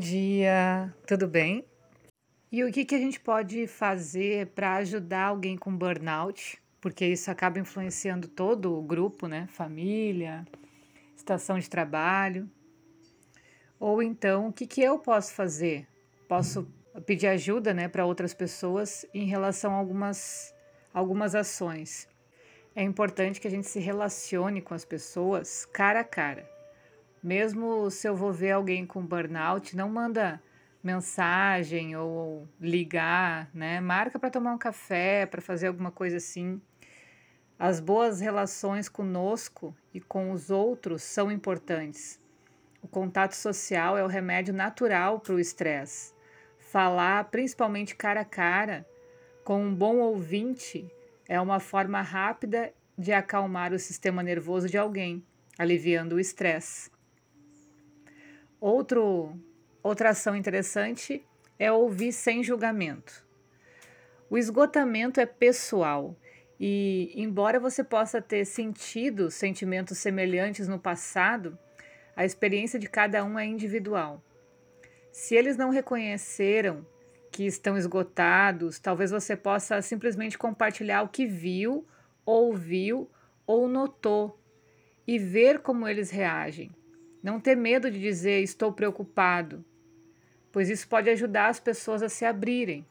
dia, tudo bem? E o que, que a gente pode fazer para ajudar alguém com burnout? Porque isso acaba influenciando todo o grupo, né? Família, estação de trabalho. Ou então, o que, que eu posso fazer? Posso pedir ajuda né, para outras pessoas em relação a algumas, algumas ações. É importante que a gente se relacione com as pessoas cara a cara. Mesmo se eu vou ver alguém com burnout, não manda mensagem ou ligar, né? Marca para tomar um café, para fazer alguma coisa assim. As boas relações conosco e com os outros são importantes. O contato social é o remédio natural para o estresse. Falar, principalmente cara a cara, com um bom ouvinte, é uma forma rápida de acalmar o sistema nervoso de alguém, aliviando o estresse. Outro, outra ação interessante é ouvir sem julgamento. O esgotamento é pessoal e, embora você possa ter sentido sentimentos semelhantes no passado, a experiência de cada um é individual. Se eles não reconheceram que estão esgotados, talvez você possa simplesmente compartilhar o que viu, ouviu ou notou e ver como eles reagem. Não ter medo de dizer estou preocupado, pois isso pode ajudar as pessoas a se abrirem.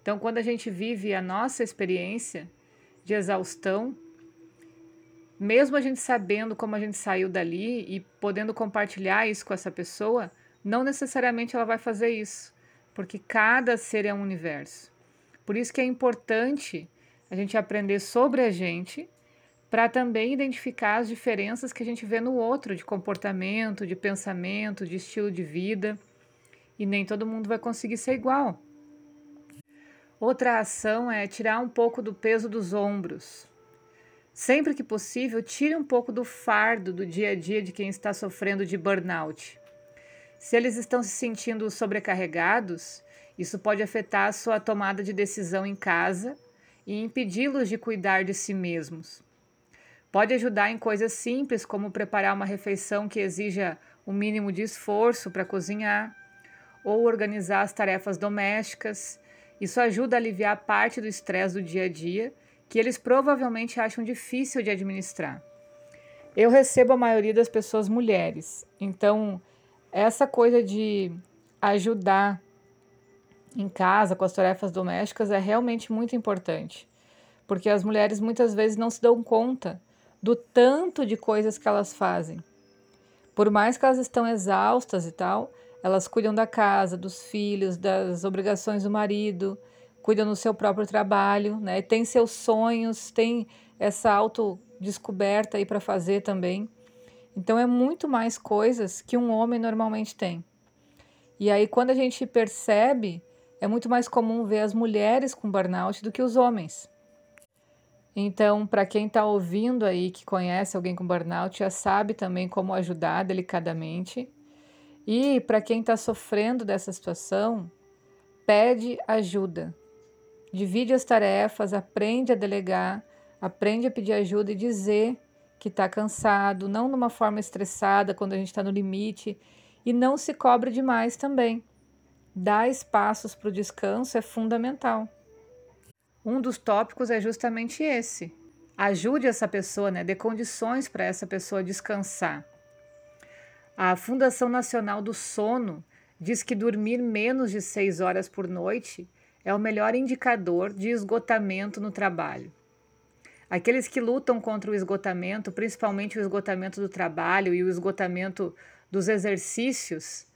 Então, quando a gente vive a nossa experiência de exaustão, mesmo a gente sabendo como a gente saiu dali e podendo compartilhar isso com essa pessoa, não necessariamente ela vai fazer isso, porque cada ser é um universo. Por isso que é importante a gente aprender sobre a gente para também identificar as diferenças que a gente vê no outro de comportamento, de pensamento, de estilo de vida. E nem todo mundo vai conseguir ser igual. Outra ação é tirar um pouco do peso dos ombros. Sempre que possível, tire um pouco do fardo do dia a dia de quem está sofrendo de burnout. Se eles estão se sentindo sobrecarregados, isso pode afetar a sua tomada de decisão em casa e impedi-los de cuidar de si mesmos. Pode ajudar em coisas simples, como preparar uma refeição que exija o um mínimo de esforço para cozinhar, ou organizar as tarefas domésticas. Isso ajuda a aliviar parte do estresse do dia a dia, que eles provavelmente acham difícil de administrar. Eu recebo a maioria das pessoas mulheres, então essa coisa de ajudar em casa com as tarefas domésticas é realmente muito importante, porque as mulheres muitas vezes não se dão conta do tanto de coisas que elas fazem. Por mais que elas estão exaustas e tal, elas cuidam da casa, dos filhos, das obrigações do marido, cuidam do seu próprio trabalho, né? Tem seus sonhos, tem essa autodescoberta aí para fazer também. Então é muito mais coisas que um homem normalmente tem. E aí quando a gente percebe, é muito mais comum ver as mulheres com burnout do que os homens. Então, para quem está ouvindo aí, que conhece alguém com burnout, já sabe também como ajudar delicadamente. E para quem está sofrendo dessa situação, pede ajuda. Divide as tarefas, aprende a delegar, aprende a pedir ajuda e dizer que está cansado, não de uma forma estressada, quando a gente está no limite, e não se cobre demais também. Dar espaços para o descanso é fundamental. Um dos tópicos é justamente esse. Ajude essa pessoa, né? dê condições para essa pessoa descansar. A Fundação Nacional do Sono diz que dormir menos de seis horas por noite é o melhor indicador de esgotamento no trabalho. Aqueles que lutam contra o esgotamento, principalmente o esgotamento do trabalho e o esgotamento dos exercícios,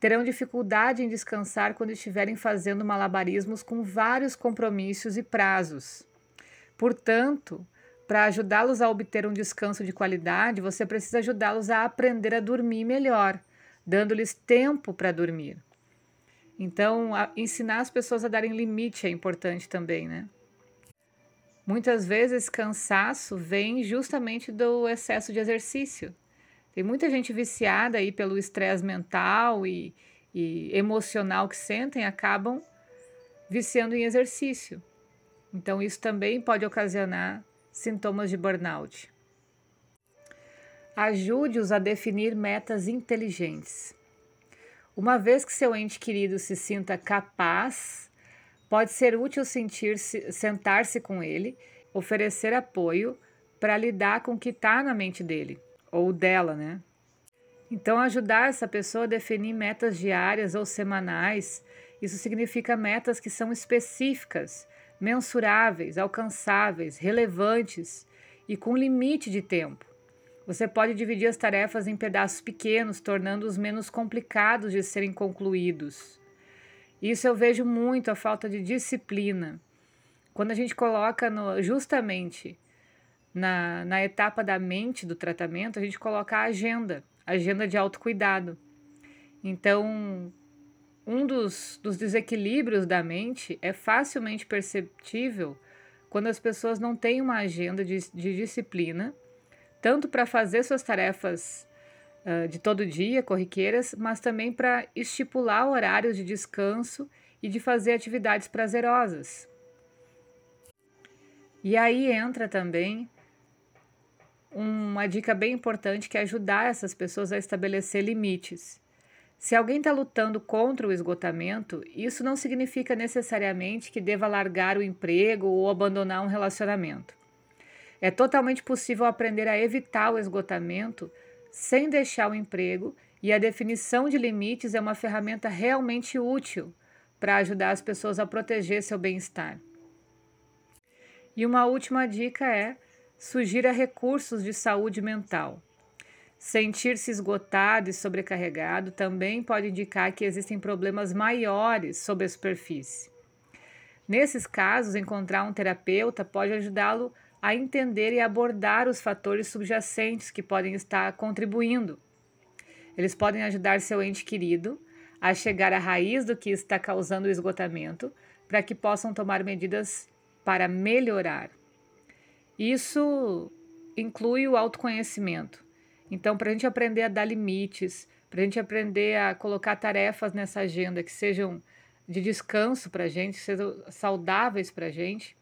terão dificuldade em descansar quando estiverem fazendo malabarismos com vários compromissos e prazos. Portanto, para ajudá-los a obter um descanso de qualidade, você precisa ajudá-los a aprender a dormir melhor, dando-lhes tempo para dormir. Então, ensinar as pessoas a darem limite é importante também, né? Muitas vezes, cansaço vem justamente do excesso de exercício. Tem muita gente viciada aí pelo estresse mental e, e emocional que sentem, acabam viciando em exercício. Então, isso também pode ocasionar sintomas de burnout. Ajude-os a definir metas inteligentes. Uma vez que seu ente querido se sinta capaz, pode ser útil sentir-se, sentar-se com ele, oferecer apoio para lidar com o que está na mente dele ou dela, né? Então, ajudar essa pessoa a definir metas diárias ou semanais, isso significa metas que são específicas, mensuráveis, alcançáveis, relevantes e com limite de tempo. Você pode dividir as tarefas em pedaços pequenos, tornando-os menos complicados de serem concluídos. Isso eu vejo muito a falta de disciplina. Quando a gente coloca no, justamente na, na etapa da mente do tratamento, a gente coloca a agenda, agenda de autocuidado. Então, um dos, dos desequilíbrios da mente é facilmente perceptível quando as pessoas não têm uma agenda de, de disciplina tanto para fazer suas tarefas uh, de todo dia, corriqueiras, mas também para estipular horários de descanso e de fazer atividades prazerosas. E aí entra também uma dica bem importante que é ajudar essas pessoas a estabelecer limites. Se alguém está lutando contra o esgotamento, isso não significa necessariamente que deva largar o emprego ou abandonar um relacionamento. É totalmente possível aprender a evitar o esgotamento sem deixar o emprego, e a definição de limites é uma ferramenta realmente útil para ajudar as pessoas a proteger seu bem-estar. E uma última dica é: sugira recursos de saúde mental. Sentir-se esgotado e sobrecarregado também pode indicar que existem problemas maiores sobre a superfície. Nesses casos, encontrar um terapeuta pode ajudá-lo a entender e abordar os fatores subjacentes que podem estar contribuindo. Eles podem ajudar seu ente querido a chegar à raiz do que está causando o esgotamento, para que possam tomar medidas para melhorar. Isso inclui o autoconhecimento. Então, para a gente aprender a dar limites, para a gente aprender a colocar tarefas nessa agenda que sejam de descanso para a gente, sejam saudáveis para a gente,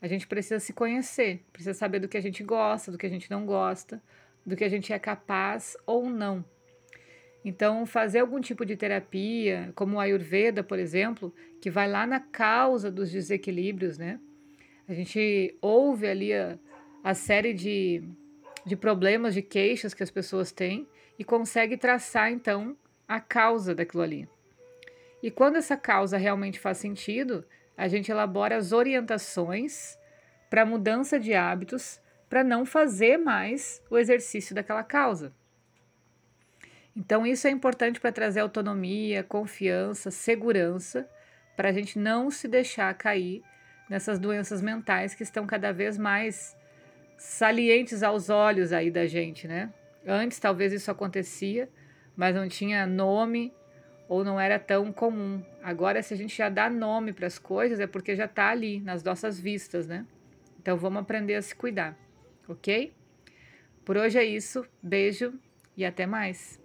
a gente precisa se conhecer, precisa saber do que a gente gosta, do que a gente não gosta, do que a gente é capaz ou não. Então, fazer algum tipo de terapia, como o Ayurveda, por exemplo, que vai lá na causa dos desequilíbrios, né? A gente ouve ali a, a série de, de problemas, de queixas que as pessoas têm e consegue traçar, então, a causa daquilo ali. E quando essa causa realmente faz sentido, a gente elabora as orientações para mudança de hábitos para não fazer mais o exercício daquela causa. Então, isso é importante para trazer autonomia, confiança, segurança, para a gente não se deixar cair nessas doenças mentais que estão cada vez mais salientes aos olhos aí da gente, né? Antes talvez isso acontecia, mas não tinha nome, ou não era tão comum. Agora, se a gente já dá nome para as coisas, é porque já está ali, nas nossas vistas, né? Então, vamos aprender a se cuidar, ok? Por hoje é isso. Beijo e até mais.